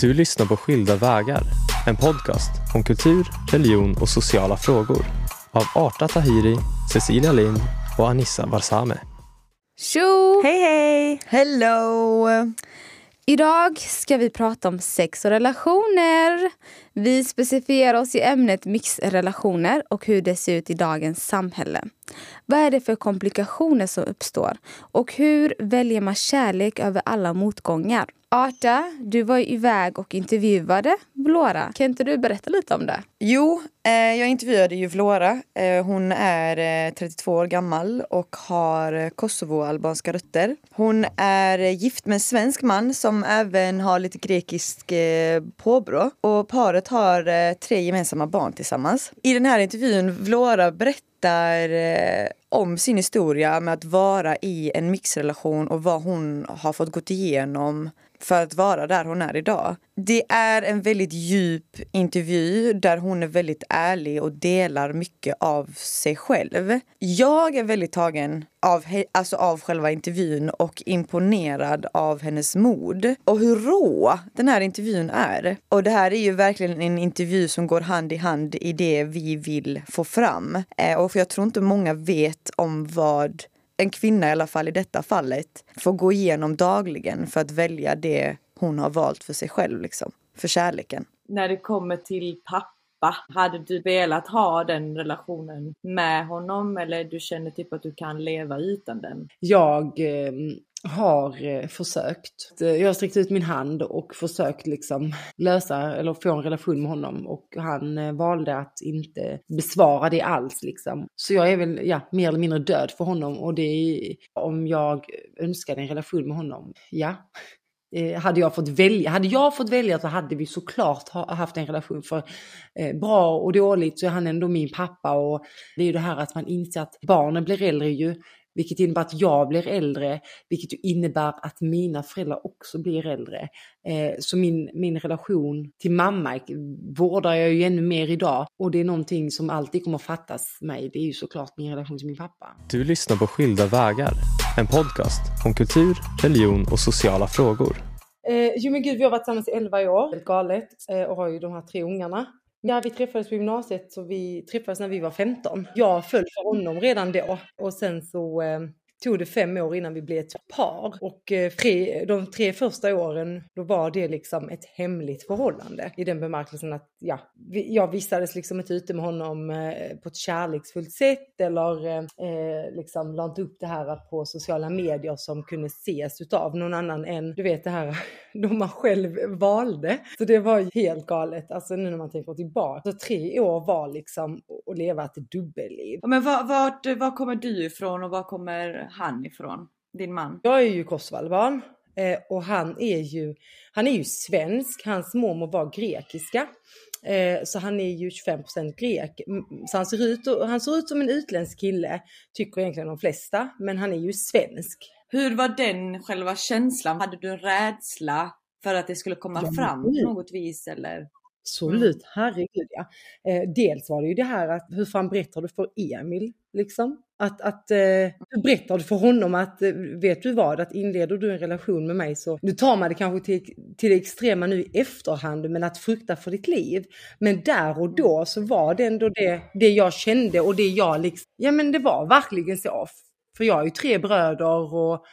Du lyssnar på Skilda vägar, en podcast om kultur, religion och sociala frågor av Arta Tahiri, Cecilia Lind och Anissa Barsame. Tjo! Hej hej! Hello! Idag ska vi prata om sex och relationer. Vi specifierar oss i ämnet mixrelationer och hur det ser ut i dagens samhälle. Vad är det för komplikationer som uppstår? Och hur väljer man kärlek över alla motgångar? Arta, du var iväg och intervjuade Vlora. Kan inte du berätta lite om det? Jo, eh, jag intervjuade ju Vlora. Eh, hon är eh, 32 år gammal och har eh, kosovoalbanska rötter. Hon är eh, gift med en svensk man som även har lite grekisk eh, påbrå. Och paret har eh, tre gemensamma barn tillsammans. I den här intervjun, Vlora berättar eh, om sin historia med att vara i en mixrelation och vad hon har fått gått igenom för att vara där hon är idag. Det är en väldigt djup intervju där hon är väldigt ärlig och delar mycket av sig själv. Jag är väldigt tagen av, alltså av själva intervjun och imponerad av hennes mod och hur rå den här intervjun är. Och det här är ju verkligen en intervju som går hand i hand i det vi vill få fram. Eh, och för jag tror inte många vet om vad en kvinna i alla fall i detta fallet får gå igenom dagligen för att välja det hon har valt för sig själv, liksom. För kärleken. När det kommer till pappa, hade du velat ha den relationen med honom eller du känner typ att du kan leva utan den? Jag eh, har eh, försökt. Eh, jag har sträckt ut min hand och försökt liksom lösa eller få en relation med honom och han eh, valde att inte besvara det alls liksom. Så jag är väl ja, mer eller mindre död för honom och det är om jag önskade en relation med honom, ja. Eh, hade jag fått välja, hade jag fått välja så hade vi såklart ha, haft en relation. För eh, bra och dåligt så är han ändå min pappa och det är ju det här att man inser att barnen blir äldre ju vilket innebär att jag blir äldre, vilket innebär att mina föräldrar också blir äldre. Eh, så min, min relation till mamma vårdar jag ju ännu mer idag och det är någonting som alltid kommer fattas mig. Det är ju såklart min relation till min pappa. Du lyssnar på Skilda vägar, en podcast om kultur, religion och sociala frågor. Eh, jo men gud, vi har varit tillsammans i 11 år, helt galet, eh, och har ju de här tre ungarna. Ja, vi träffades på gymnasiet så vi träffades när vi var 15. Jag föll för honom redan då och sen så eh, tog det fem år innan vi blev ett par. Och eh, tre, de tre första åren då var det liksom ett hemligt förhållande. I den bemärkelsen att ja, jag vistades liksom inte ute med honom eh, på ett kärleksfullt sätt eller eh, eh, liksom la inte upp det här på sociala medier som kunde ses utav någon annan än du vet det här de man själv valde. Så det var helt galet, alltså nu när man tänker tillbaka. Så tre år var liksom att leva ett dubbelliv. Men vart, vart, var kommer du ifrån och var kommer han ifrån? Din man? Jag är ju kosovoalban eh, och han är ju, han är ju svensk. Hans mormor var grekiska. Eh, så han är ju 25 grek. Så han ser, ut, han ser ut som en utländsk kille, tycker egentligen de flesta. Men han är ju svensk. Hur var den själva känslan? Hade du en rädsla för att det skulle komma ja, fram på något vis eller? Absolut, mm. herregud ja. Eh, dels var det ju det här att hur fan berättar du för Emil liksom? Att, att eh, hur berättar du för honom att eh, vet du vad, att inleder du en relation med mig så, nu tar man det kanske till, till det extrema nu i efterhand, men att frukta för ditt liv. Men där och då så var det ändå det, det jag kände och det jag liksom, ja men det var verkligen så. För jag har ju tre bröder och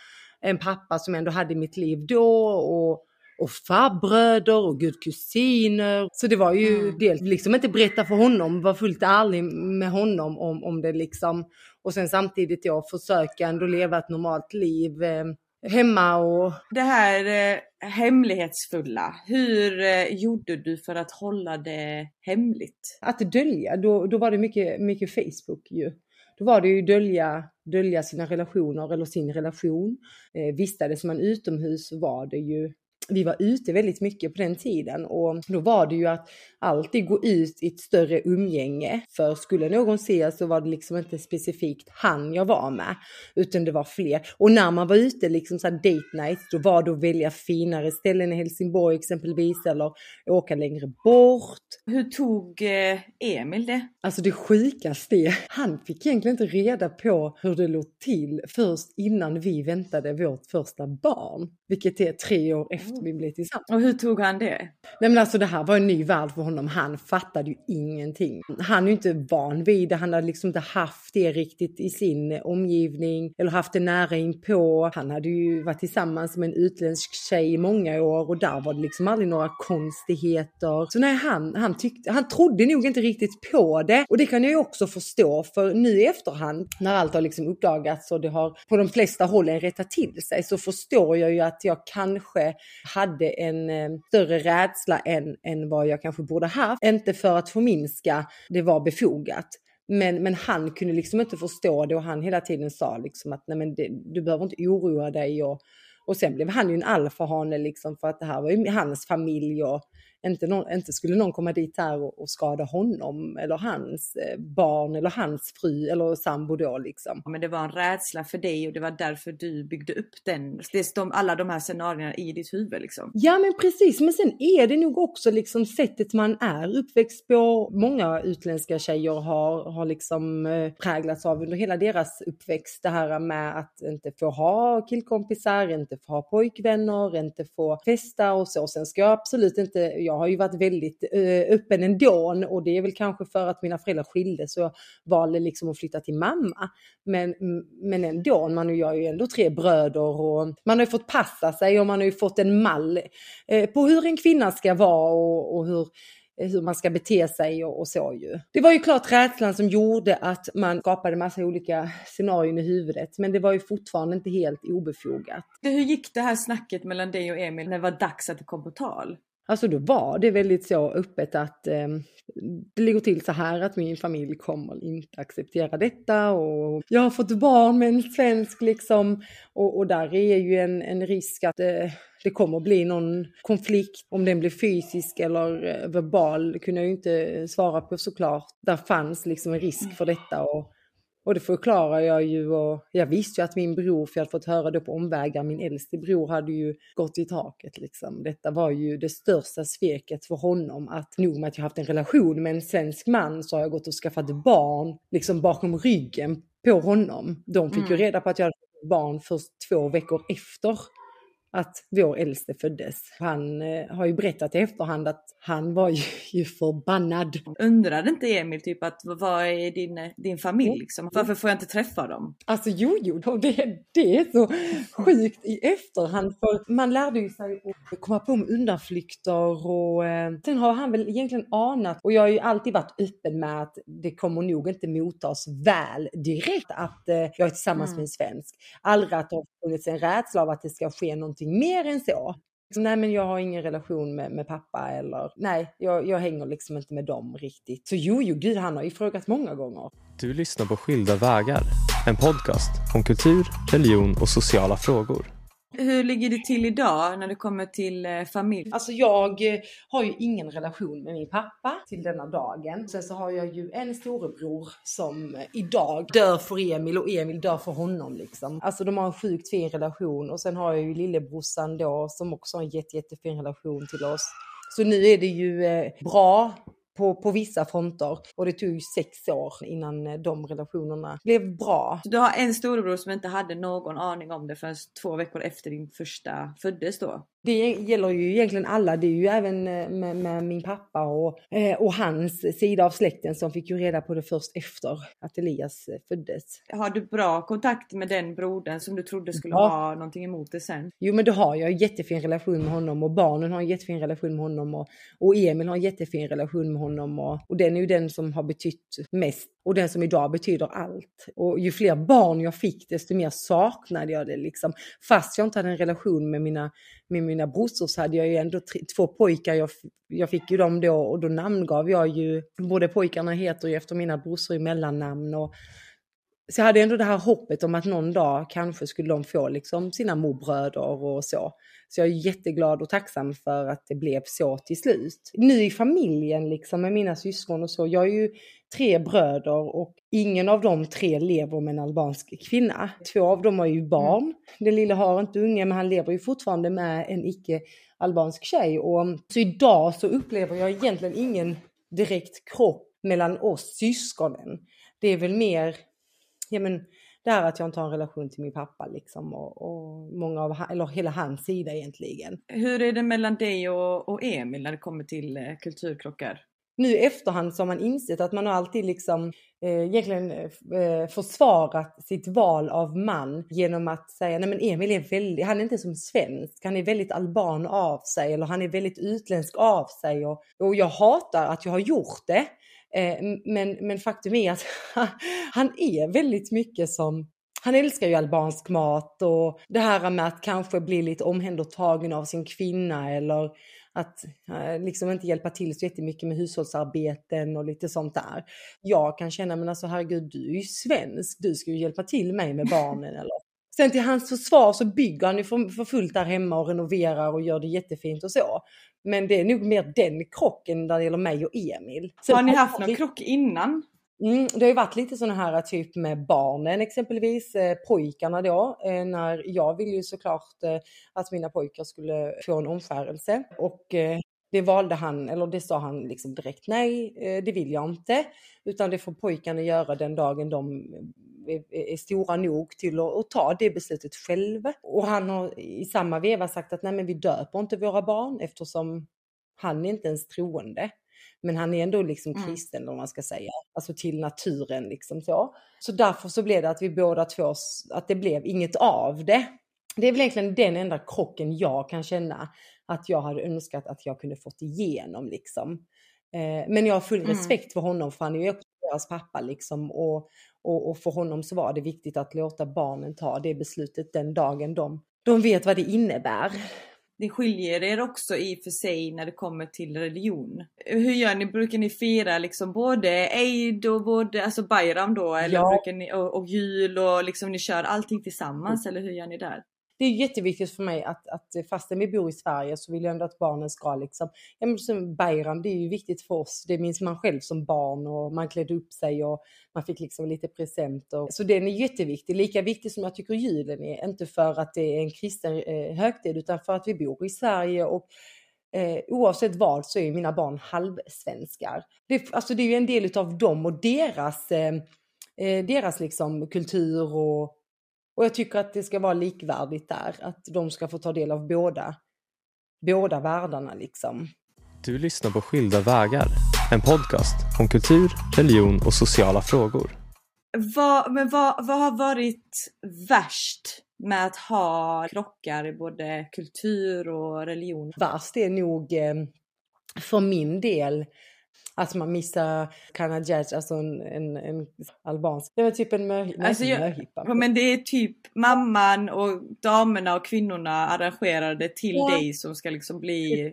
en pappa som ändå hade mitt liv då och och farbröder och gudkusiner. Så det var ju mm. dels liksom inte berätta för honom, var fullt ärlig med honom om, om det liksom. Och sen samtidigt då försöka ändå leva ett normalt liv eh, hemma och... Det här eh, hemlighetsfulla, hur eh, gjorde du för att hålla det hemligt? Att dölja, då, då var det mycket, mycket Facebook ju. Då var det ju dölja, dölja sina relationer eller sin relation. Eh, vistades man utomhus var det ju vi var ute väldigt mycket på den tiden och då var det ju att alltid gå ut i ett större umgänge. För skulle någon se så var det liksom inte specifikt han jag var med, utan det var fler. Och när man var ute liksom så date night, då var det att välja finare ställen i Helsingborg exempelvis eller åka längre bort. Hur tog eh, Emil det? Alltså det sjukaste är, han fick egentligen inte reda på hur det låg till först innan vi väntade vårt första barn. Vilket är tre år efter vi blev tillsammans. Och hur tog han det? Nej men alltså det här var en ny värld för honom. Han fattade ju ingenting. Han är ju inte van vid det. Han hade liksom inte haft det riktigt i sin omgivning eller haft det nära inpå. Han hade ju varit tillsammans med en utländsk tjej i många år och där var det liksom aldrig några konstigheter. Så nej, han, han, tyckte, han trodde nog inte riktigt på det. Och det kan jag ju också förstå för nu i efterhand när allt har liksom uppdagats och det har på de flesta hållen rättat till sig så förstår jag ju att jag kanske hade en eh, större rädsla än, än vad jag kanske borde haft. Inte för att förminska, det var befogat. Men, men han kunde liksom inte förstå det och han hela tiden sa liksom att nej men det, du behöver inte oroa dig och, och sen blev han ju en alfahane liksom för att det här var ju hans familj och inte, någon, inte skulle någon komma dit här och, och skada honom eller hans eh, barn eller hans fru eller sambo då liksom. Men det var en rädsla för dig och det var därför du byggde upp den, det, de, alla de här scenarierna i ditt huvud liksom. Ja men precis, men sen är det nog också liksom sättet man är uppväxt på. Många utländska tjejer har, har liksom eh, präglats av under hela deras uppväxt det här med att inte få ha killkompisar, inte få ha pojkvänner, inte få festa och så. Sen ska jag absolut inte, jag jag har ju varit väldigt eh, öppen ändå och det är väl kanske för att mina föräldrar skildes så jag valde liksom att flytta till mamma. Men, men ändå, man har ju ändå tre bröder och man har ju fått passa sig och man har ju fått en mall eh, på hur en kvinna ska vara och, och hur eh, hur man ska bete sig och, och, så ju. Det var ju klart rädslan som gjorde att man skapade massa olika scenarion i huvudet, men det var ju fortfarande inte helt obefogat. Hur gick det här snacket mellan dig och Emil när det var dags att det kom på tal? Alltså då var det väldigt så öppet att eh, det ligger till så här att min familj kommer inte acceptera detta och jag har fått barn med en svensk liksom och, och där är ju en, en risk att eh, det kommer bli någon konflikt, om den blir fysisk eller eh, verbal kunde jag ju inte eh, svara på såklart. Där fanns liksom en risk för detta och och det förklarar jag ju och jag visste ju att min bror, för jag hade fått höra det på omvägar, min äldste bror hade ju gått i taket liksom. Detta var ju det största sveket för honom att nog med att jag haft en relation med en svensk man så har jag gått och skaffat barn liksom bakom ryggen på honom. De fick mm. ju reda på att jag hade barn först två veckor efter att vår äldste föddes. Han eh, har ju berättat i efterhand att han var ju, ju förbannad. Undrade inte Emil typ att vad är din, din familj liksom? Varför får jag inte träffa dem? Alltså jo, jo, det, det är så sjukt i efterhand för man lärde ju sig att komma på med undanflykter och eh, sen har han väl egentligen anat och jag har ju alltid varit öppen med att det kommer nog inte mottas väl direkt att eh, jag är tillsammans mm. med en svensk. Aldrig att det har funnits en rädsla av att det ska ske någonting någonting mer än så. Nej men jag har ingen relation med, med pappa eller nej, jag, jag hänger liksom inte med dem riktigt. Så jo, jo, gud, han har ju frågat många gånger. Du lyssnar på Skilda vägar, en podcast om kultur, religion och sociala frågor. Hur ligger det till idag när det kommer till eh, familj? Alltså jag eh, har ju ingen relation med min pappa till denna dagen. Sen så har jag ju en storebror som eh, idag dör för Emil och Emil dör för honom liksom. Alltså de har en sjukt fin relation och sen har jag ju lillebrorsan då som också har en jätte, jättefin relation till oss. Så nu är det ju bra på, på vissa fronter. Och det tog ju sex år innan eh, de relationerna blev bra. du har en storebror som inte hade någon aning om det förrän två veckor efter din första föddes då? Det gäller ju egentligen alla. Det är ju även eh, med, med min pappa och, eh, och hans sida av släkten som fick ju reda på det först efter att Elias föddes. Har du bra kontakt med den brodern som du trodde skulle ja. ha någonting emot det sen? Jo men det har jag. Jättefin relation med honom och barnen har en jättefin relation med honom och, och Emil har en jättefin relation med honom och, och den är ju den som har betytt mest och den som idag betyder allt. Och ju fler barn jag fick desto mer saknade jag det liksom. Fast jag inte hade en relation med mina, med mina mina brorsor så hade jag ju ändå tre, två pojkar. Jag, jag fick ju dem då och då namngav jag ju, både pojkarna heter ju efter mina brorsor i mellannamn och så jag hade ändå det här hoppet om att någon dag kanske skulle de få liksom sina morbröder och så. Så jag är jätteglad och tacksam för att det blev så till slut. Nu i familjen liksom med mina syskon och så, jag är ju tre bröder och ingen av de tre lever med en albansk kvinna. Två av dem har ju barn. Mm. Den lilla har inte unge men han lever ju fortfarande med en icke albansk tjej. Och, så idag så upplever jag egentligen ingen direkt krock mellan oss syskonen. Det är väl mer ja, men, det här att jag inte har en relation till min pappa liksom och, och många av, eller hela hans sida egentligen. Hur är det mellan dig och, och Emil när det kommer till eh, kulturkrockar? Nu i efterhand så har man insett att man har alltid liksom eh, egentligen eh, eh, försvarat sitt val av man genom att säga nej men Emil är väldigt, han är inte som svensk, han är väldigt alban av sig eller han är väldigt utländsk av sig och, och jag hatar att jag har gjort det. Eh, men, men faktum är att han är väldigt mycket som han älskar ju albansk mat och det här med att kanske bli lite omhändertagen av sin kvinna eller att eh, liksom inte hjälpa till så jättemycket med hushållsarbeten och lite sånt där. Jag kan känna, men alltså herregud, du är ju svensk, du ska ju hjälpa till mig med barnen. eller. Sen till hans försvar så bygger han ju för, för fullt där hemma och renoverar och gör det jättefint och så. Men det är nog mer den krocken när det gäller mig och Emil. Sen har ni haft någon krock innan? Mm, det har ju varit lite sådana här typ med barnen exempelvis, eh, pojkarna då. Eh, när jag ville ju såklart eh, att mina pojkar skulle få en omskärelse och eh, det valde han, eller det sa han liksom direkt nej, eh, det vill jag inte. Utan det får pojkarna göra den dagen de eh, eh, är, stora nog till att, att, ta det beslutet själva. Och han har i samma veva sagt att nej men vi döper inte våra barn eftersom han är inte ens troende. Men han är ändå liksom mm. kristen om man ska säga, alltså till naturen liksom så. Så därför så blev det att vi båda två, att det blev inget av det. Det är väl egentligen den enda krocken jag kan känna att jag hade önskat att jag kunde fått igenom liksom. Eh, men jag har full mm. respekt för honom för han är ju också deras pappa liksom och, och, och, för honom så var det viktigt att låta barnen ta det beslutet den dagen de, de vet vad det innebär det skiljer er också i och för sig när det kommer till religion. Hur gör ni? Brukar ni fira liksom både Eid och både, alltså Bayram då? Eller ja. brukar ni, och, och jul och liksom ni kör allting tillsammans eller hur gör ni där? Det är jätteviktigt för mig att, att fastän vi bor i Sverige så vill jag ändå att barnen ska liksom, ja men som Bayram, det är ju viktigt för oss. Det minns man själv som barn och man klädde upp sig och man fick liksom lite presenter. Så den är jätteviktig, lika viktig som jag tycker julen är. Inte för att det är en kristen eh, högtid utan för att vi bor i Sverige och Eh, oavsett vad så är mina barn halvsvenskar. Det, alltså det är ju en del av dem och deras, eh, eh deras liksom kultur och och jag tycker att det ska vara likvärdigt där, att de ska få ta del av båda, båda världarna liksom. Du lyssnar på Skilda vägar, en podcast om kultur, religion och sociala frågor. Vad, men vad, vad har varit värst med att ha krockar i både kultur och religion? Värst är nog eh, för min del att man missar Kanadjaj, alltså en, en, en albansk. Det var typ en möhippa. Alltså ja, men det är typ mamman och damerna och kvinnorna arrangerade till ja. dig som ska liksom bli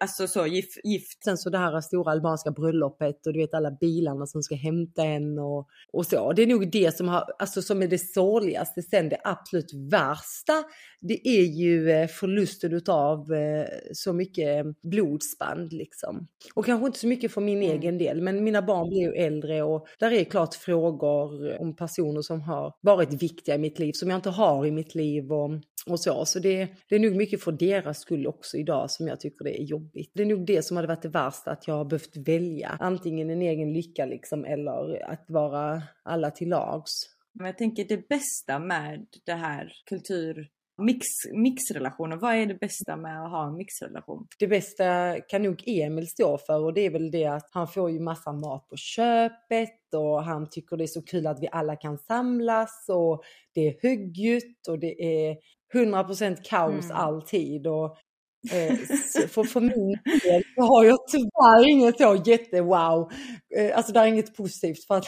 alltså så gift, gift. Sen så det här stora albanska bröllopet och du vet alla bilarna som ska hämta en och, och så. Det är nog det som, har, alltså, som är det sorgligaste. Sen det absolut värsta, det är ju eh, förlusten utav eh, så mycket blodsband liksom. Och kanske inte så mycket för min mm. egen del, men mina barn blir ju äldre och där är klart frågor om personer som har varit viktiga i mitt liv, som jag inte har i mitt liv och, och så. Så det, det är nog mycket för deras skull också idag som jag tycker det är jobbigt. Det är nog det som hade varit det värsta, att jag har behövt välja antingen en egen lycka liksom eller att vara alla till lags. Men jag tänker det bästa med det här kultur Mix, mixrelationer, vad är det bästa med att ha en mixrelation? Det bästa kan nog Emil stå för och det är väl det att han får ju massa mat på köpet och han tycker det är så kul att vi alla kan samlas och det är högljutt och det är 100% kaos mm. alltid och Eh, för, för min del har jag tyvärr inget så jättewow. Eh, alltså det är inget positivt för att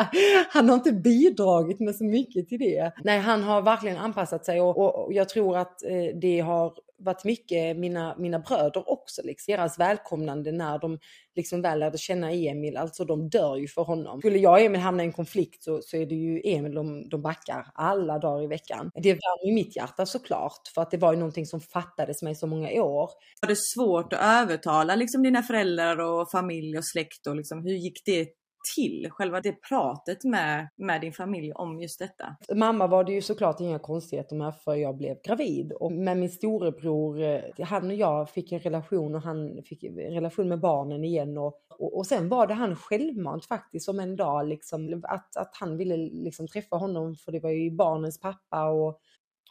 han har inte bidragit med så mycket till det. Nej, han har verkligen anpassat sig och, och jag tror att eh, det har varit mycket mina, mina bröder också, liksom. deras välkomnande när de liksom väl lärde känna Emil, alltså de dör ju för honom. Skulle jag och Emil hamna i en konflikt så, så är det ju Emil de, de backar alla dagar i veckan. Det värmer i mitt hjärta såklart, för att det var ju någonting som fattades mig så många år. Var det svårt att övertala liksom dina föräldrar och familj och släkt och liksom, hur gick det till? Själva det pratet med, med din familj om just detta? Mamma var det ju såklart inga konstigheter med för jag blev gravid. Och med min storebror, eh, han och jag fick en relation och han fick en relation med barnen igen. Och, och, och sen var det han självmant faktiskt som en dag liksom, att, att han ville liksom träffa honom för det var ju barnens pappa. Och,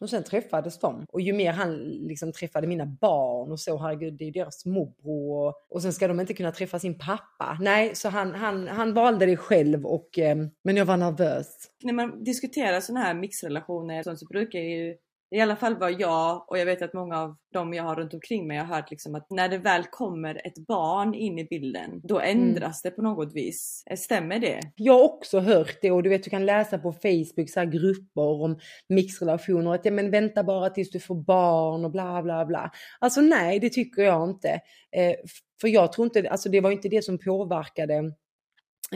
och sen träffades de. Och ju mer han liksom träffade mina barn och så, herregud, det är ju deras morbror. Och, och sen ska de inte kunna träffa sin pappa. Nej, så han, han, han valde det själv och, eh, men jag var nervös. När man diskuterar sådana här mixrelationer så brukar ju i alla fall vad jag och jag vet att många av dem jag har runt omkring mig har hört liksom att när det väl kommer ett barn in i bilden då mm. ändras mm. det på något vis. Stämmer det? Jag har också hört det och du vet du kan läsa på Facebook så här grupper om mixrelationer att ja, men vänta bara tills du får barn och bla bla bla. Alltså nej det tycker jag inte. Eh, för jag tror inte, alltså det var inte det som påverkade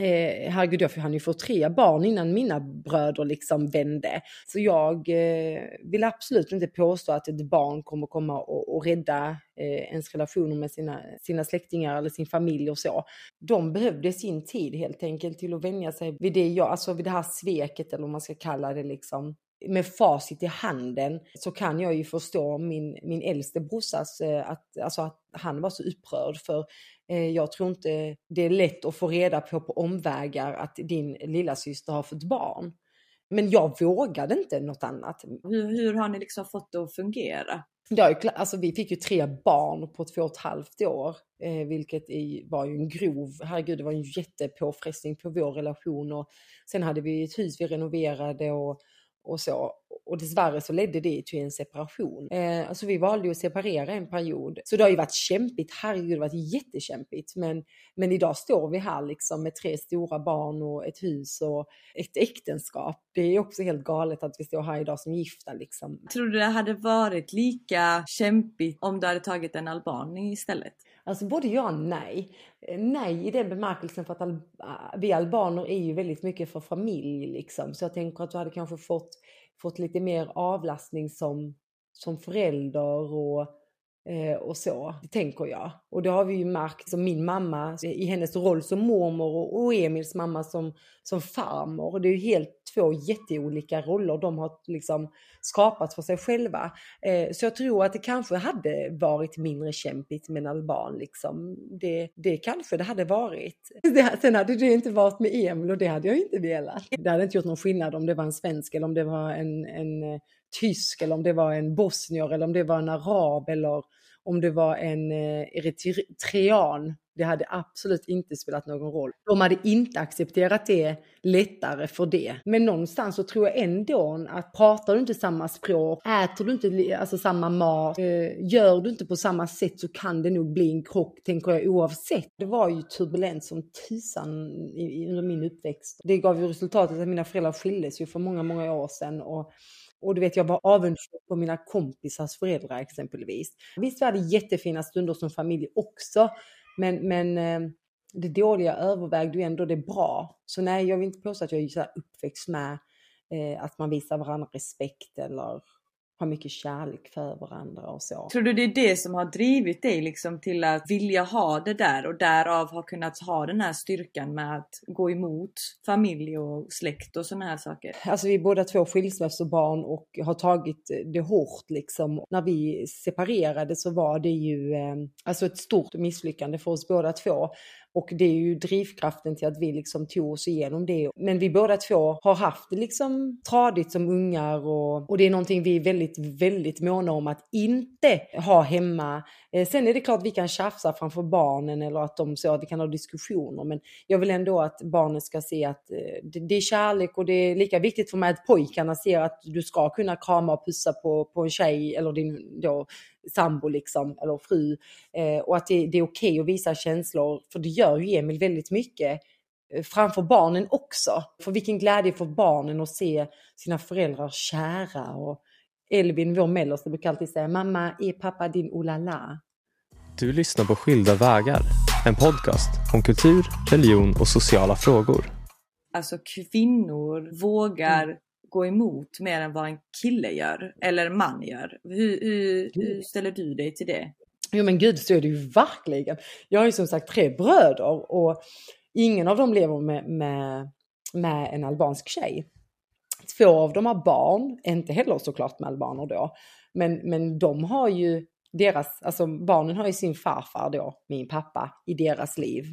Eh, herregud, jag hann ju få tre barn innan mina bröder liksom vände. Så jag eh, vill absolut inte påstå att ett barn kommer komma och, och rädda eh, ens relationer med sina, sina släktingar eller sin familj och så. De behövde sin tid helt enkelt till att vänja sig vid det jag, alltså vid det här sveket eller vad man ska kalla det liksom med facit i handen så kan jag ju förstå min, min äldste brorsas, eh, att, alltså att han var så upprörd för jag tror inte det är lätt att få reda på på omvägar att din lilla syster har fått barn. Men jag vågade inte något annat. Hur, hur har ni liksom fått det att fungera? Ja, alltså vi fick ju tre barn på två och ett halvt år, eh, vilket i, var ju en grov, herregud det var en jättepåfrestning på vår relation och sen hade vi ett hus vi renoverade och och så. Och dessvärre så ledde det till en separation. Eh, alltså vi valde ju att separera en period. Så det har ju varit kämpigt, herregud det har varit jättekämpigt. Men, men idag står vi här liksom med tre stora barn och ett hus och ett äktenskap. Det är också helt galet att vi står här idag som gifta liksom. Tror du det hade varit lika kämpigt om du hade tagit en alban istället? Alltså både ja och nej. Eh, nej i den bemärkelsen för att al ah, vi albaner är ju väldigt mycket för familj liksom. Så jag tänker att du hade kanske fått, fått lite mer avlastning som, som förälder och Eh, och så, det tänker jag. Och det har vi ju märkt som min mamma i hennes roll som mormor och, och Emils mamma som, som farmor. Det är ju helt två jätteolika roller de har liksom skapat för sig själva. Eh, så jag tror att det kanske hade varit mindre kämpigt med en alban liksom. Det, det kanske det hade varit. Det, sen hade det inte varit med Emil och det hade jag inte velat. Det hade inte gjort någon skillnad om det var en svensk eller om det var en, en eh, tysk eller om det var en bosnier eller om det var en arab eller om det var en eh, eritrean. Det hade absolut inte spelat någon roll. De hade inte accepterat det lättare för det. Men någonstans så tror jag ändå att pratar du inte samma språk, äter du inte alltså, samma mat, eh, gör du inte på samma sätt så kan det nog bli en krock, tänker jag oavsett. Det var ju turbulent som tusan under min uppväxt. Det gav ju resultatet att mina föräldrar skildes ju för många, många år sedan. Och och du vet, jag var avundsjuk på mina kompisars föräldrar exempelvis. Visst, vi hade jättefina stunder som familj också, men, men eh, det dåliga övervägde ju ändå det bra. Så nej, jag vill inte påstå att jag är så uppväxt med eh, att man visar varandra respekt eller har mycket kärlek för varandra och så. Tror du det är det som har drivit dig liksom till att vilja ha det där och därav har kunnat ha den här styrkan med att gå emot familj och släkt och sådana här saker? Alltså vi är båda två skilsmässobarn och har tagit det hårt liksom. När vi separerade så var det ju eh, alltså ett stort misslyckande för oss båda två. Och det är ju drivkraften till att vi liksom tog oss igenom det. Men vi båda två har haft det liksom tradigt som ungar och, och det är någonting vi är väldigt, väldigt måna om att inte ha hemma. Eh, sen är det klart att vi kan tjafsa framför barnen eller att de så att vi kan ha diskussioner. Men jag vill ändå att barnen ska se att eh, det, det, är kärlek och det är lika viktigt för mig att pojkarna ser att du ska kunna krama och pussa på, på en tjej eller din då sambo liksom, eller fru. Eh, och att det, det är okej okay att visa känslor, för det gör ju Emil väldigt mycket eh, framför barnen också. För vilken glädje för barnen att se sina föräldrar kära. Och Elvin, vår mellersta, brukar alltid säga mamma, är pappa din olala? Du lyssnar på Skilda vägar, en podcast om kultur, religion och sociala frågor. Alltså kvinnor vågar mm gå emot mer än vad en kille gör eller man gör. Hur, hur, hur ställer du dig till det? Jo men gud så är det ju verkligen. Jag har ju som sagt tre bröder och ingen av dem lever med, med, med en albansk tjej. Två av dem har barn, inte heller såklart med albaner då. Men, men de har ju deras, alltså barnen har ju sin farfar då, min pappa, i deras liv.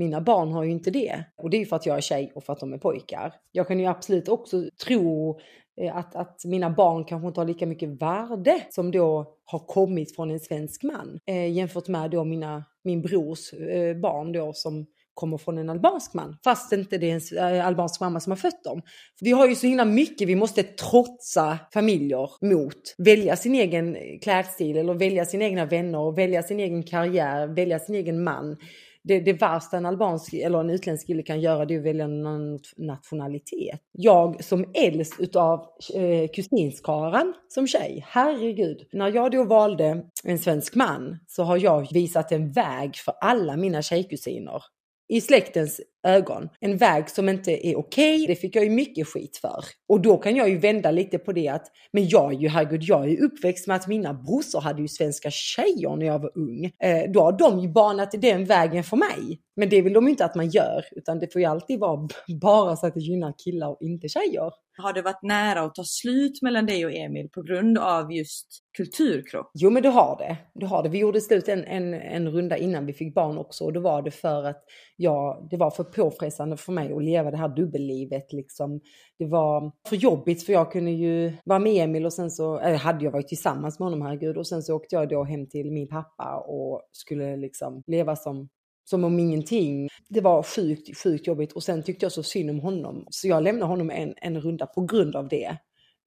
Mina barn har ju inte det. Och det är ju för att jag är tjej och för att de är pojkar. Jag kan ju absolut också tro eh, att, att mina barn kanske inte har lika mycket värde som då har kommit från en svensk man. Eh, jämfört med då mina, min brors eh, barn då som kommer från en albansk man. Fast inte det är en eh, albansk mamma som har fött dem. Vi har ju så himla mycket vi måste trotsa familjer mot. Välja sin egen eh, klädstil eller välja sina egna vänner, välja sin egen karriär, välja sin egen man. Det, det värsta en albansk eller en utländsk kille kan göra det är att välja en nationalitet. Jag som äldst utav eh, kusinskaran som tjej, herregud. När jag då valde en svensk man så har jag visat en väg för alla mina tjejkusiner i släktens ögon. En väg som inte är okej. Okay. Det fick jag ju mycket skit för. Och då kan jag ju vända lite på det att, men jag är ju, herregud, jag är ju uppväxt med att mina brorsor hade ju svenska tjejer när jag var ung. Eh, då har de ju banat den vägen för mig. Men det vill de inte att man gör, utan det får ju alltid vara bara så att det gynnar killar och inte tjejer. Har det varit nära att ta slut mellan dig och Emil på grund av just kulturkrock? Jo men det har det. det, har det. Vi gjorde slut en, en, en runda innan vi fick barn också och då var det för att jag, det var för påfrestande för mig att leva det här dubbellivet liksom. Det var för jobbigt för jag kunde ju vara med Emil och sen så, äh, hade jag varit tillsammans med honom herregud och sen så åkte jag då hem till min pappa och skulle liksom leva som som om ingenting. Det var sjukt, sjukt jobbigt och sen tyckte jag så synd om honom. Så jag lämnade honom en, en runda på grund av det.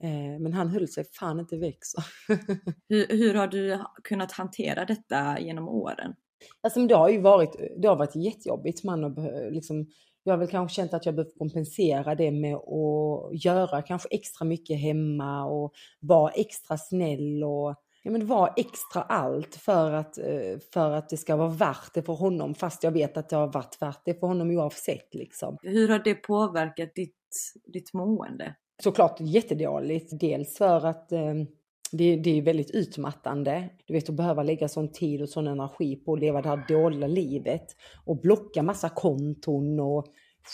Eh, men han höll sig fan inte väck. hur, hur har du kunnat hantera detta genom åren? Alltså, det har ju varit, det har varit jättejobbigt. Man har, liksom, jag har väl kanske känt att jag behöver kompensera det med att göra kanske extra mycket hemma och vara extra snäll och ja, men vara extra allt för att, eh, för att det ska vara värt det för honom fast jag vet att det har varit värt det för honom oavsett. Liksom. Hur har det påverkat ditt, ditt mående? Såklart jättedåligt. Dels för att eh, det, det, är väldigt utmattande. Du vet att behöva lägga sån tid och sån energi på att leva det här dåliga livet och blocka massa konton och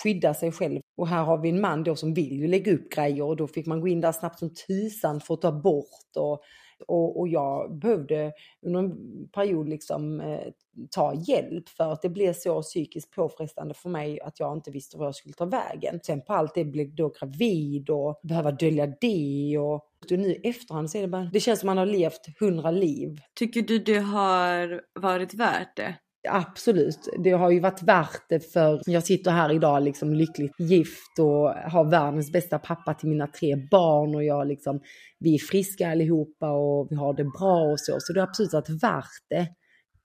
skydda sig själv. Och här har vi en man då som vill ju lägga upp grejer och då fick man gå in där snabbt som tusan för att ta bort och och, och jag behövde under en period liksom eh, ta hjälp för att det blev så psykiskt påfrestande för mig att jag inte visste var jag skulle ta vägen. Sen på allt det blev då gravid och behöva dölja det och nu i efterhand så är det bara, det känns som man har levt hundra liv. Tycker du det har varit värt det? Absolut, det har ju varit värt det för jag sitter här idag liksom lyckligt gift och har världens bästa pappa till mina tre barn och jag liksom, vi är friska allihopa och vi har det bra och så, så det har absolut varit värt det.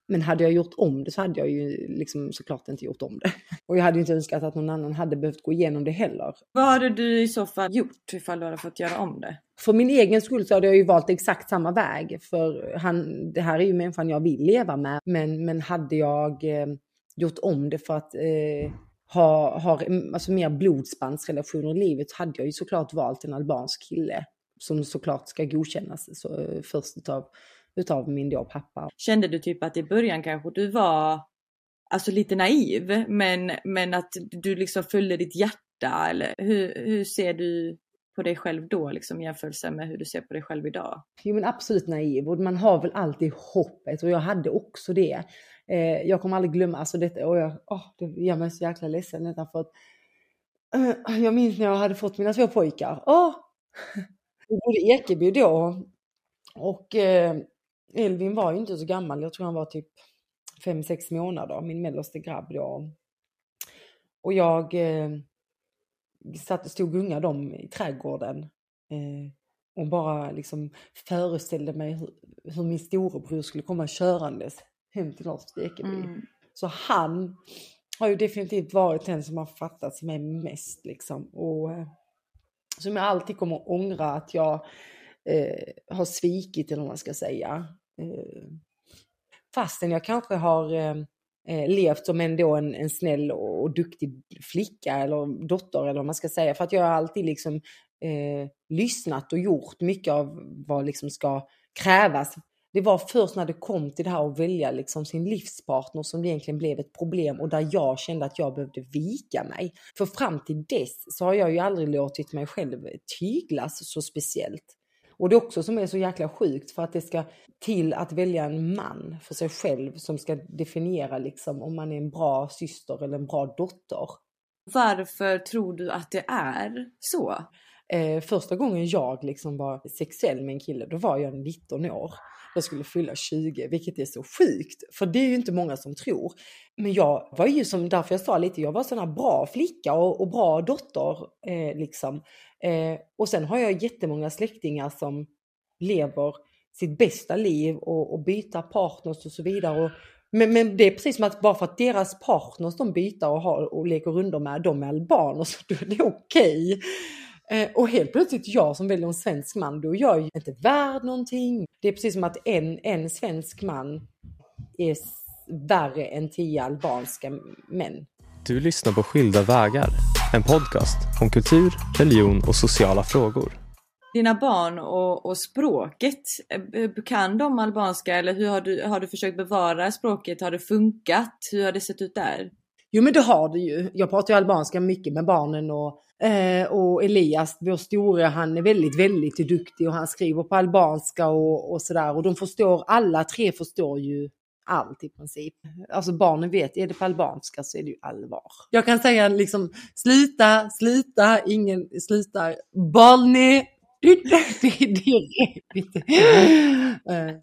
Men hade jag gjort om det så hade jag ju liksom såklart inte gjort om det. Och jag hade inte önskat att någon annan hade behövt gå igenom det heller. Vad hade du i så fall gjort ifall du hade fått göra om det? För min egen skull så hade jag ju valt exakt samma väg. För han, det här är ju människan jag vill leva med. Men, men hade jag eh, gjort om det för att eh, ha, ha alltså mer blodsbandsrelationer i livet hade jag ju såklart valt en albansk kille. Som såklart ska godkännas så, eh, först utav utav min då pappa. Kände du typ att i början kanske du var alltså lite naiv men, men att du liksom följde ditt hjärta eller hur, hur ser du på dig själv då liksom jämförelse med hur du ser på dig själv idag? Jo men absolut naiv och man har väl alltid hoppet och jag hade också det. Eh, jag kommer aldrig glömma, alltså detta, och jag, oh, det gör mig så jäkla ledsen detta för att uh, jag minns när jag hade fått mina två pojkar. Oh! Vi bodde i Ekeby då och eh, Elvin var ju inte så gammal, jag tror han var typ 5-6 månader, min mellersta grabb då. Och jag eh, satt stod och gungade dem i trädgården eh, och bara liksom föreställde mig hur, hur min storebror skulle komma körandes hem till till Ekeby. Mm. Så han har ju definitivt varit den som har fattat mig mest liksom. Och eh, som jag alltid kommer att ångra att jag eh, har svikit eller vad man ska säga. Eh, fastän jag kanske har eh, eh, levt som ändå en, en snäll och duktig flicka eller dotter eller vad man ska säga. För att jag har alltid liksom eh, lyssnat och gjort mycket av vad liksom ska krävas Det var först när det kom till det här att välja liksom sin livspartner som det egentligen blev ett problem och där jag kände att jag behövde vika mig. För fram till dess så har jag ju aldrig låtit mig själv tyglas så speciellt. Och det är också som är så jäkla sjukt för att det ska till att välja en man för sig själv som ska definiera liksom om man är en bra syster eller en bra dotter. Varför tror du att det är så? Eh, första gången jag liksom var sexuell med en kille, då var jag 19 år. Jag skulle fylla 20, vilket är så sjukt. För det är ju inte många som tror. Men jag var ju som, därför jag sa lite, jag var sån här bra flicka och, och bra dotter. Eh, liksom. Eh, och sen har jag jättemånga släktingar som lever sitt bästa liv och, och byter partners och så vidare. Och, men, men, det är precis som att bara för att deras partners de byter och, har, och leker runder med, de är albaner, så då är det okej. Okay. Eh, och helt plötsligt jag som väljer en svensk man, då är jag ju inte värd någonting. Det är precis som att en, en svensk man är värre än tio albanska män. Du lyssnar på Skilda vägar, en podcast om kultur, religion och sociala frågor. Dina barn och, och, språket, eh, kan de albanska eller hur har du, har du försökt bevara språket? Har det funkat? Hur har det sett ut där? Jo men det har det ju. Jag pratar ju albanska mycket med barnen och Eh, och Elias, vår store, han är väldigt, väldigt duktig och han skriver på albanska och, och sådär. Och de förstår, alla tre förstår ju allt i princip. Alltså barnen vet, är det på albanska så är det ju allvar. Jag kan säga liksom sluta, sluta, ingen slutar. Balni, det, det, det, det,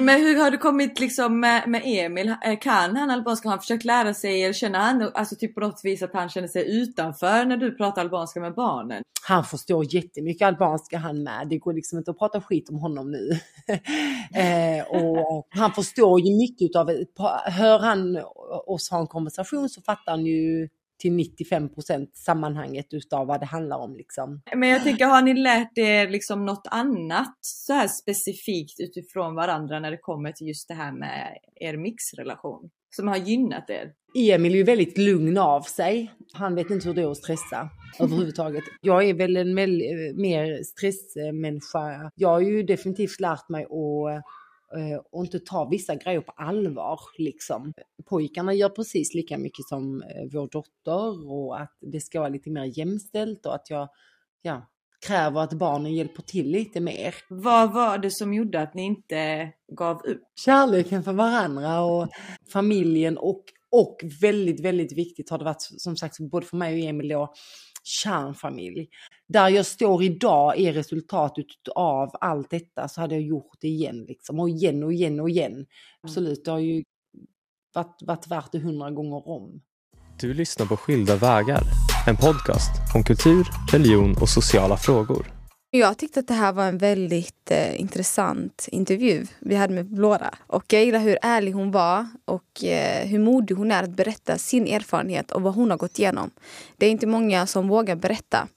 men hur har du kommit liksom med, med Emil? Eh, kan han albanska? Har han försökt lära sig? Eller känner han alltså typ på något vis att han känner sig utanför när du pratar albanska med barnen? Han förstår jättemycket albanska han med. Det går liksom inte att prata skit om honom nu. eh, och han förstår ju mycket utav, hör han oss ha en konversation så fattar han ju till 95 procent sammanhanget utav vad det handlar om. Liksom. Men jag tänker, har ni lärt er liksom något annat så här specifikt utifrån varandra när det kommer till just det här med er mixrelation? Som har gynnat er? Emil är ju väldigt lugn av sig. Han vet inte hur det är att stressa överhuvudtaget. Jag är väl en mer stressmänniska. Jag har ju definitivt lärt mig att Eh, och inte ta vissa grejer på allvar. Liksom. Pojkarna gör precis lika mycket som eh, vår dotter och att det ska vara lite mer jämställt och att jag ja, kräver att barnen hjälper till lite mer. Vad var det som gjorde att ni inte gav upp? Kärleken för varandra och familjen och, och väldigt, väldigt viktigt har det varit som sagt både för mig och Emil då, kärnfamilj. Där jag står idag är resultatet av allt detta så hade jag gjort det igen liksom och igen och igen och igen. Absolut, det har ju varit, varit värt det hundra gånger om. Du lyssnar på Skilda vägar, en podcast om kultur, religion och sociala frågor. Jag tyckte att det här var en väldigt eh, intressant intervju vi hade med Blåra. Och jag gillar hur ärlig hon var och eh, hur modig hon är att berätta sin erfarenhet och vad hon har gått igenom. Det är inte många som vågar berätta.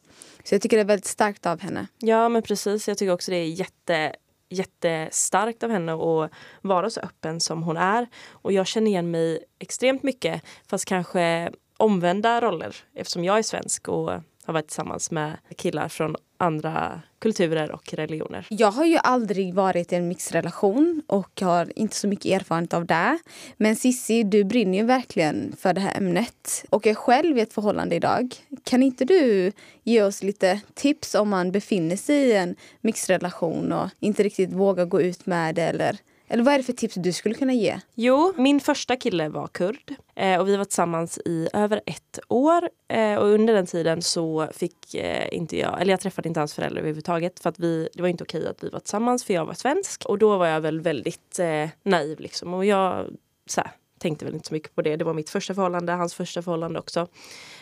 Så jag tycker det är väldigt starkt av henne. Ja men precis, jag tycker också det är jätte jättestarkt av henne att vara så öppen som hon är. Och jag känner igen mig extremt mycket fast kanske omvända roller eftersom jag är svensk och har varit tillsammans med killar från andra kulturer och religioner. Jag har ju aldrig varit i en mixrelation och har inte så mycket erfarenhet av det. Men Sissi, du brinner ju verkligen för det här ämnet och är själv i ett förhållande idag. Kan inte du ge oss lite tips om man befinner sig i en mixrelation och inte riktigt vågar gå ut med det eller eller vad är det för tips du skulle kunna ge? Jo, min första kille var kurd eh, och vi var tillsammans i över ett år. Eh, och under den tiden så fick eh, inte jag, eller jag träffade inte hans föräldrar överhuvudtaget för att vi, det var inte okej att vi var tillsammans för jag var svensk. Och då var jag väl väldigt eh, naiv liksom och jag så här, tänkte väl inte så mycket på det. Det var mitt första förhållande, hans första förhållande också.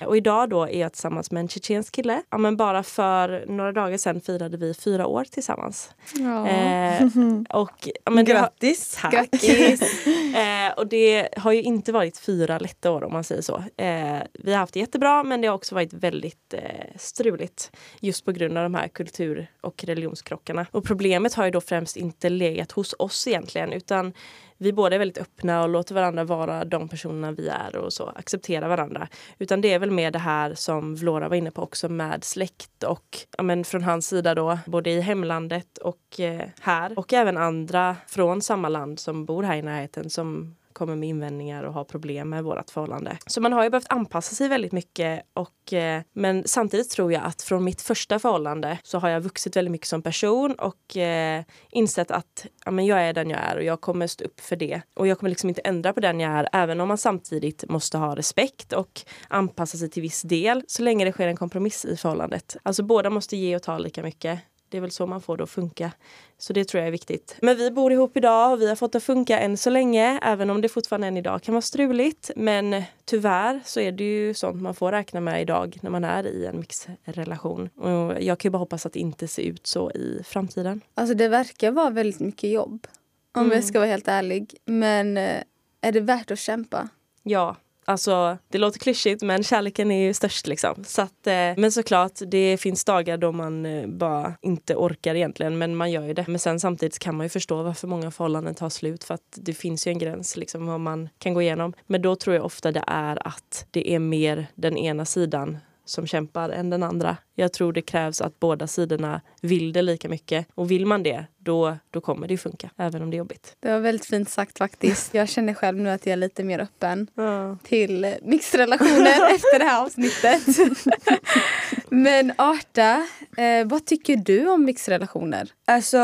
Och idag då är jag tillsammans med en tjetjensk kille. Ja, men bara för några dagar sedan firade vi fyra år tillsammans. Ja. Eh, och, ja, men Grattis! Har, Grattis! eh, och det har ju inte varit fyra lätta år om man säger så. Eh, vi har haft det jättebra men det har också varit väldigt eh, struligt just på grund av de här kultur och religionskrockarna. Och problemet har ju då främst inte legat hos oss egentligen utan vi båda är väldigt öppna och låter varandra vara de personerna vi är och så acceptera varandra. Utan det är väl mer det här som Vlora var inne på också med släkt och ja, men från hans sida då både i hemlandet och eh, här och även andra från samma land som bor här i närheten som kommer med invändningar och har problem med vårt förhållande. Så man har ju behövt anpassa sig väldigt mycket. Och, eh, men samtidigt tror jag att från mitt första förhållande så har jag vuxit väldigt mycket som person och eh, insett att ja, men jag är den jag är och jag kommer stå upp för det. Och jag kommer liksom inte ändra på den jag är även om man samtidigt måste ha respekt och anpassa sig till viss del så länge det sker en kompromiss i förhållandet. Alltså båda måste ge och ta lika mycket. Det är väl så man får det att funka. Så det tror jag är viktigt. Men vi bor ihop idag och vi har fått det att funka än så länge. Även om det fortfarande än idag kan vara struligt. Men tyvärr så är det ju sånt man får räkna med idag när man är i en mixrelation. Och jag kan ju bara hoppas att det inte ser ut så i framtiden. Alltså det verkar vara väldigt mycket jobb. Om Mm. jag ska vara helt ärlig. Men eh, är det värt att kämpa? Ja, alltså det låter klyschigt men kärleken är ju störst liksom. Så att, eh, men såklart, det finns dagar då man eh, bara inte orkar egentligen men man gör ju det. Men sen samtidigt kan man ju förstå varför många förhållanden tar slut för att det finns ju en gräns liksom vad man kan gå igenom. Men då tror jag ofta det är att det är mer den ena sidan som kämpar än den andra. Jag tror det krävs att båda sidorna vill det lika mycket. Och vill man det, då, då kommer det ju funka. Även om det är jobbigt. Det var väldigt fint sagt faktiskt. Jag känner själv nu att jag är lite mer öppen Ja. till mixrelationer efter det här avsnittet. Men Arta, eh, vad tycker du om mixrelationer? Alltså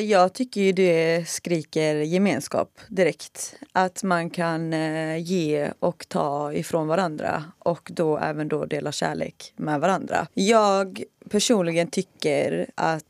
jag tycker ju det skriker gemenskap direkt. Att man kan eh, ge och ta ifrån varandra och då även då dela kärlek med varandra. Jag personligen tycker att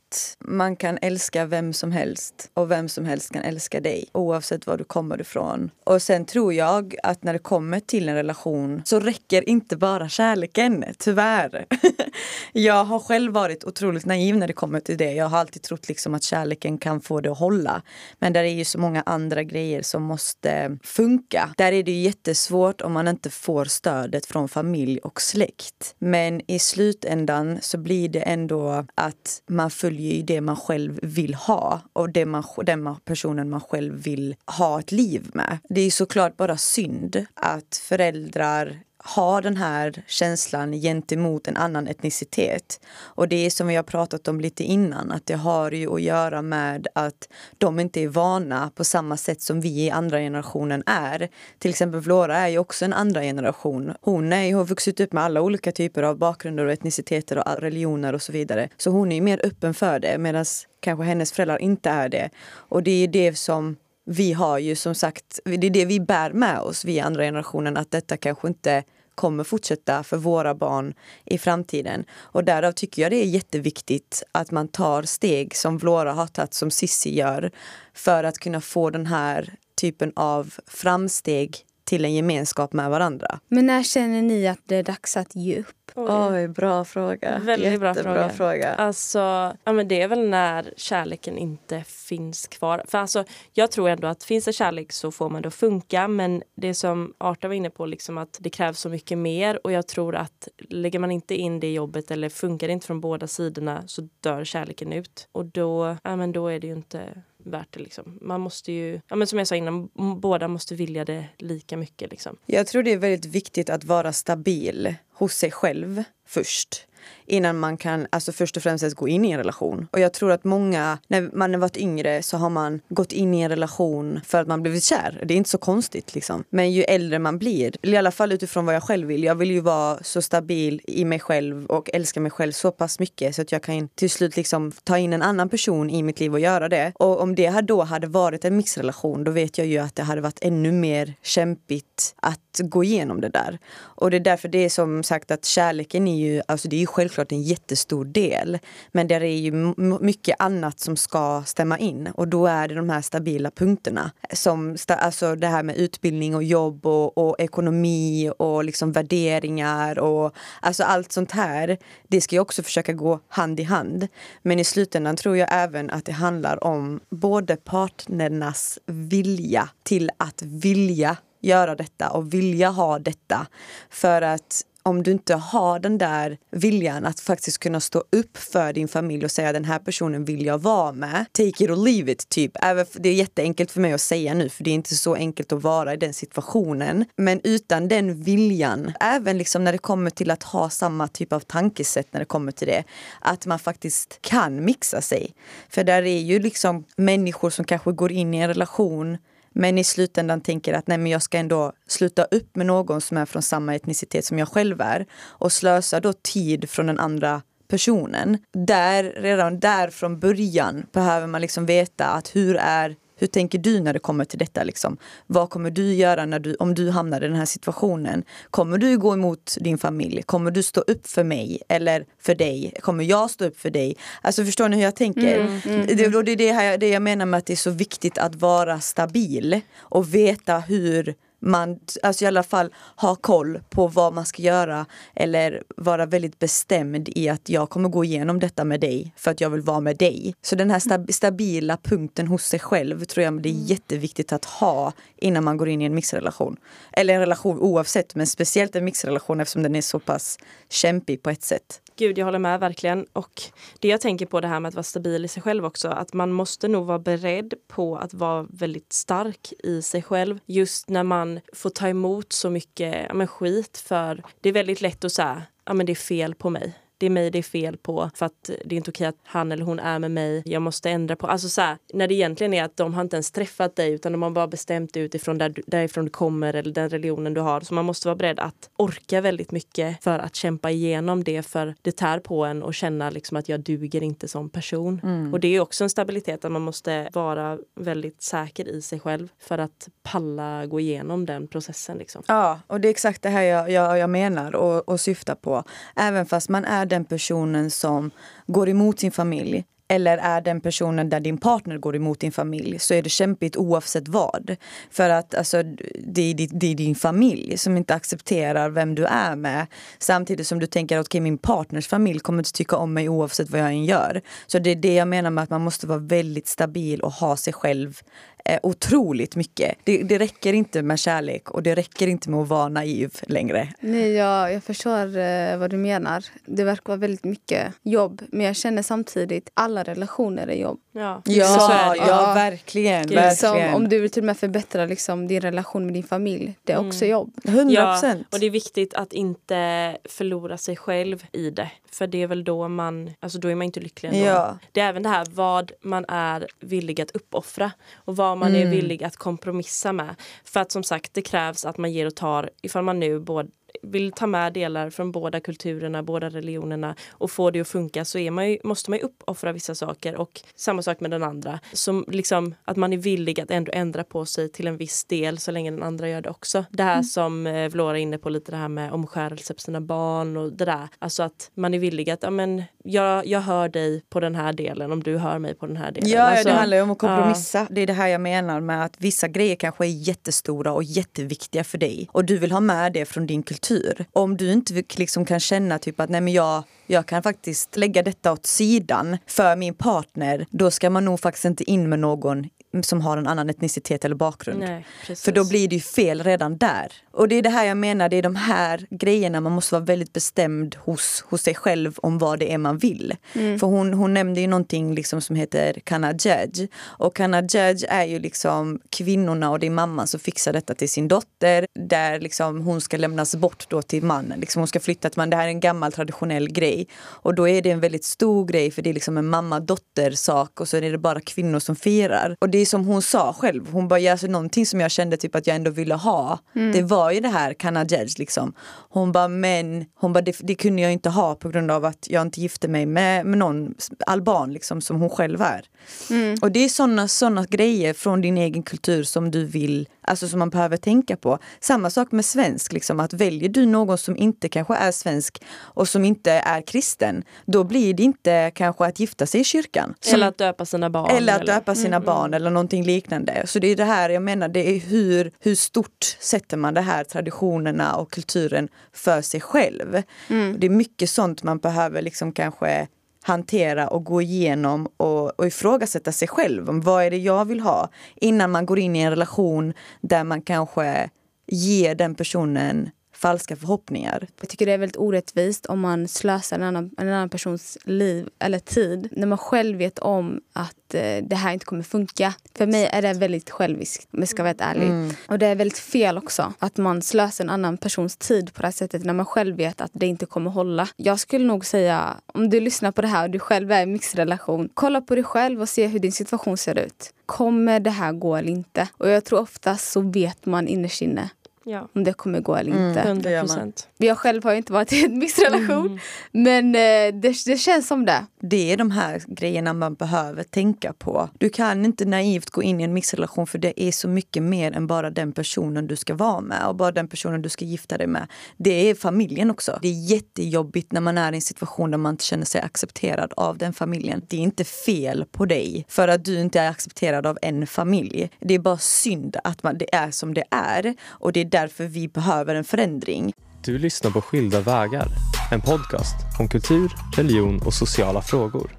man kan älska vem som helst och vem som helst kan älska dig oavsett var du kommer ifrån. Och sen tror jag att när det kommer till en relation så räcker inte bara kärleken, tyvärr. jag har själv varit otroligt naiv när det kommer till det. Jag har alltid trott liksom att kärleken kan få det att hålla. Men där är ju så många andra grejer som måste funka. Där är det ju jättesvårt om man inte får stödet från familj och släkt. Men i slutändan så blir det ändå att man följer ju det man själv vill ha och det man, den personen man själv vill ha ett liv med. Det är ju såklart bara synd att föräldrar har den här känslan gentemot en annan etnicitet. Och det är som vi har pratat om lite innan, att det har ju att göra med att de inte är vana på samma sätt som vi i andra generationen är. Till exempel Flora är ju också en andra generation. Hon är har vuxit upp med alla olika typer av bakgrunder och etniciteter och religioner och så vidare. Så hon är ju mer öppen för det medan kanske hennes föräldrar inte är det. Och det är det som vi har ju som sagt, det är det vi bär med oss, vi andra generationen, att detta kanske inte kommer fortsätta för våra barn i framtiden. Och därav tycker jag det är jätteviktigt att man tar steg som Vlora har tagit, som Sissi gör, för att kunna få den här typen av framsteg till en gemenskap med varandra. Men när känner ni att det är dags att ge upp? Oj, bra fråga. Väldigt bra Jättebra fråga. fråga. Alltså, ja, men det är väl när kärleken inte finns kvar. För alltså, jag tror ändå att finns det kärlek så får man det att funka. Men det som Arta var inne på, liksom att det krävs så mycket mer. Och jag tror att lägger man inte in det jobbet eller funkar det inte från båda sidorna så dör kärleken ut. Och då, ja, men då är det ju inte värt det. Liksom. Man måste ju, ja, men som jag sa innan, båda måste vilja det lika mycket. Liksom. Jag tror det är väldigt viktigt att vara stabil hos sig själv först. Innan man kan, alltså först och främst gå in i en relation. Och jag tror att många, när man har varit yngre så har man gått in i en relation för att man blivit kär. Det är inte så konstigt liksom. Men ju äldre man blir, i alla fall utifrån vad jag själv vill. Jag vill ju vara så stabil i mig själv och älska mig själv så pass mycket så att jag kan till slut liksom ta in en annan person i mitt liv och göra det. Och om det här då hade varit en mixrelation då vet jag ju att det hade varit ännu mer kämpigt att gå igenom det där. Och det är därför det är som sagt att kärleken är ju, alltså det är ju självklart en jättestor del. Men det är ju mycket annat som ska stämma in och då är det de här stabila punkterna. Som sta- alltså det här med utbildning och jobb och, och ekonomi och liksom värderingar och alltså allt sånt här. Det ska ju också försöka gå hand i hand. Men i slutändan tror jag även att det handlar om både partnernas vilja till att vilja göra detta och vilja ha detta. För att om du inte har den där viljan att faktiskt kunna stå upp för din familj och säga den här personen vill jag vara med. Take it or leave it, typ. Det är jätteenkelt för mig att säga nu för det är inte så enkelt att vara i den situationen. Men utan den viljan, även liksom när det kommer till att ha samma typ av tankesätt när det kommer till det, att man faktiskt kan mixa sig. För där är ju liksom människor som kanske går in i en relation men i slutändan tänker att nej, men jag ska ändå sluta upp med någon som är från samma etnicitet som jag själv är och slösa då tid från den andra personen. Där, redan där från början behöver man liksom veta att hur är hur tänker du när det kommer till detta? Liksom? Vad kommer du göra när du, om du hamnar i den här situationen? Kommer du gå emot din familj? Kommer du stå upp för mig eller för dig? Kommer jag stå upp för dig? Alltså förstår ni hur jag tänker? Mm, mm, det, mm. det är det, här, det jag menar med att det är så viktigt att vara stabil och veta hur man alltså i alla fall har koll på vad man ska göra eller vara väldigt bestämd i att jag kommer gå igenom detta med dig för att jag vill vara med dig. Så den här stab stabila punkten hos sig själv tror jag det är mm. jätteviktigt att ha innan man går in i en mixrelation. Eller en relation oavsett, men speciellt en mixrelation eftersom den är så pass kämpig på ett sätt. Gud, jag håller med verkligen. Och det jag tänker på det här med att vara stabil i sig själv också, att man måste nog vara beredd på att vara väldigt stark i sig själv. Just när man får ta emot så mycket ja, men skit för det är väldigt lätt att säga, ja men det är fel på mig det är mig det är fel på för att det är inte okej att han eller hon är med mig. Jag måste ändra på. Alltså så här, när det egentligen är att de har inte ens träffat dig utan de har bara bestämt utifrån där, därifrån du kommer eller den religionen du har. Så man måste vara beredd att orka väldigt mycket för att kämpa igenom det för det tär på en och känna liksom att jag duger inte som person. Mm. Och det är också en stabilitet att man måste vara väldigt säker i sig själv för att palla gå igenom den processen. Liksom. Ja, och det är exakt det här jag, jag, jag menar och, och syftar på. Även fast man är den personen som går emot sin familj eller är den personen där din partner går emot din familj så är det kämpigt oavsett vad. För att alltså, det, är, det är din familj som inte accepterar vem du är med. Samtidigt som du tänker att okay, min partners familj kommer inte tycka om mig oavsett vad jag än gör. Så det är det jag menar med att man måste vara väldigt stabil och ha sig själv eh, otroligt mycket. Det, det räcker inte med kärlek och det räcker inte med att vara naiv längre. Nej, jag, jag förstår eh, vad du menar. Det verkar vara väldigt mycket jobb. Men jag känner samtidigt alla relationer är jobb. Ja, ja, ja, verkligen. verkligen. Som, om du vill till och med förbättra liksom, din relation med din familj. Det är mm. också jobb. 100%. Ja, och det är viktigt att inte förlora sig själv i det. För det är väl då man, alltså då är man inte lycklig ändå. Ja. Det är även det här vad man är villig att uppoffra. Och vad man mm. är villig att kompromissa med. För att som sagt det krävs att man ger och tar ifall man nu både vill ta med delar från båda kulturerna, båda religionerna och få det att funka så är man ju, måste man ju uppoffra vissa saker och samma sak med den andra. Som liksom att man är villig att ändå ändra på sig till en viss del så länge den andra gör det också. Det här mm. som eh, Vlora är inne på lite det här med omskärelse på sina barn och det där. Alltså att man är villig att, ja men jag, jag hör dig på den här delen om du hör mig på den här delen. Ja, alltså, det handlar ju om att kompromissa. Ja. Det är det här jag menar med att vissa grejer kanske är jättestora och jätteviktiga för dig och du vill ha med det från din kultur kultur. Om du inte liksom kan känna typ att nej men jag, jag kan faktiskt lägga detta åt sidan för min partner, då ska man nog faktiskt inte in med någon som har en annan etnicitet eller bakgrund. Nej, för då blir det ju fel redan där. Och det är det här jag menar, det är de här grejerna man måste vara väldigt bestämd hos, hos sig själv om vad det är man vill. Mm. För hon, hon nämnde ju någonting liksom som heter Kana Judge. Och Kana Judge är ju liksom kvinnorna och det är mamman som fixar detta till sin dotter. Där liksom hon ska lämnas bort då till mannen. Liksom hon ska flytta till mannen. Det här är en gammal traditionell grej. Och då är det en väldigt stor grej för det är liksom en mamma-dotter sak och så är det bara kvinnor som firar. Och det är som hon sa själv, hon bara, alltså någonting som jag kände typ att jag ändå ville ha. Mm. Det var ju det här Kanadjej liksom. Hon bara, men hon bara, det, det, kunde jag inte ha på grund av att jag inte gifte mig med, med någon alban liksom som hon själv är. Mm. Och det är såna, såna grejer från din egen kultur som du vill Alltså som man behöver tänka på. Samma sak med svensk, liksom, att väljer du någon som inte kanske är svensk och som inte är kristen, då blir det inte kanske att gifta sig i kyrkan. Som, eller att döpa sina barn. Eller att döpa sina mm, barn eller någonting liknande. Så det är det här jag menar, det är hur, hur stort sätter man det här traditionerna och kulturen för sig själv. Mm. Det är mycket sånt man behöver liksom kanske hantera och gå igenom och, och ifrågasätta sig själv. Om vad är det jag vill ha? Innan man går in i en relation där man kanske ger den personen falska förhoppningar. Jag tycker det är väldigt orättvist om man slösar en annan, en annan persons liv eller tid när man själv vet om att eh, det här inte kommer funka. För mig är det väldigt själviskt om jag ska vara ärlig. Mm. Och det är väldigt fel också att man slösar en annan persons tid på det här sättet när man själv vet att det inte kommer hålla. Jag skulle nog säga om du lyssnar på det här och du själv är i en mixrelation, kolla på dig själv och se hur din situation ser ut. Kommer det här gå eller inte? Och jag tror oftast så vet man innerst inne Ja, om det kommer gå eller Mm. inte. 100 man. procent. Jag själv har inte varit i en mixrelation. Mm. Men eh, det, det känns som det. Det är de här grejerna man behöver tänka på. Du kan inte naivt gå in i en mixrelation för det är så mycket mer än bara den personen du ska vara med och bara den personen du ska gifta dig med. Det är familjen också. Det är jättejobbigt när man är i en situation där man inte känner sig accepterad av den familjen. Det är inte fel på dig för att du inte är accepterad av en familj. Det är bara synd att man, det är som det är och det är därför vi behöver en förändring. Du lyssnar på Skilda vägar, en podcast om kultur, religion och sociala frågor.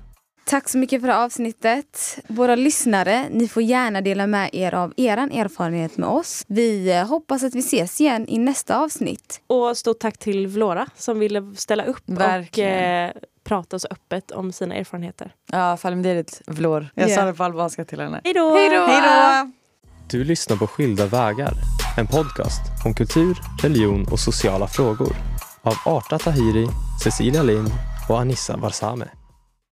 Tack så mycket för det här avsnittet. Våra lyssnare, ni får gärna dela med er av er erfarenhet med oss. Vi eh, hoppas att vi ses igen i nästa avsnitt. Och stort tack till Vlora som ville ställa upp och Verkligen. eh, prata så öppet om sina erfarenheter. Ja, Falmderit Vlor. Jag Ja. sa det på albanska till henne. Hej då! Du lyssnar på Skilda vägar, en podcast om kultur, religion och sociala frågor av Arta Tahiri, Cecilia Lind och Anissa Varsame.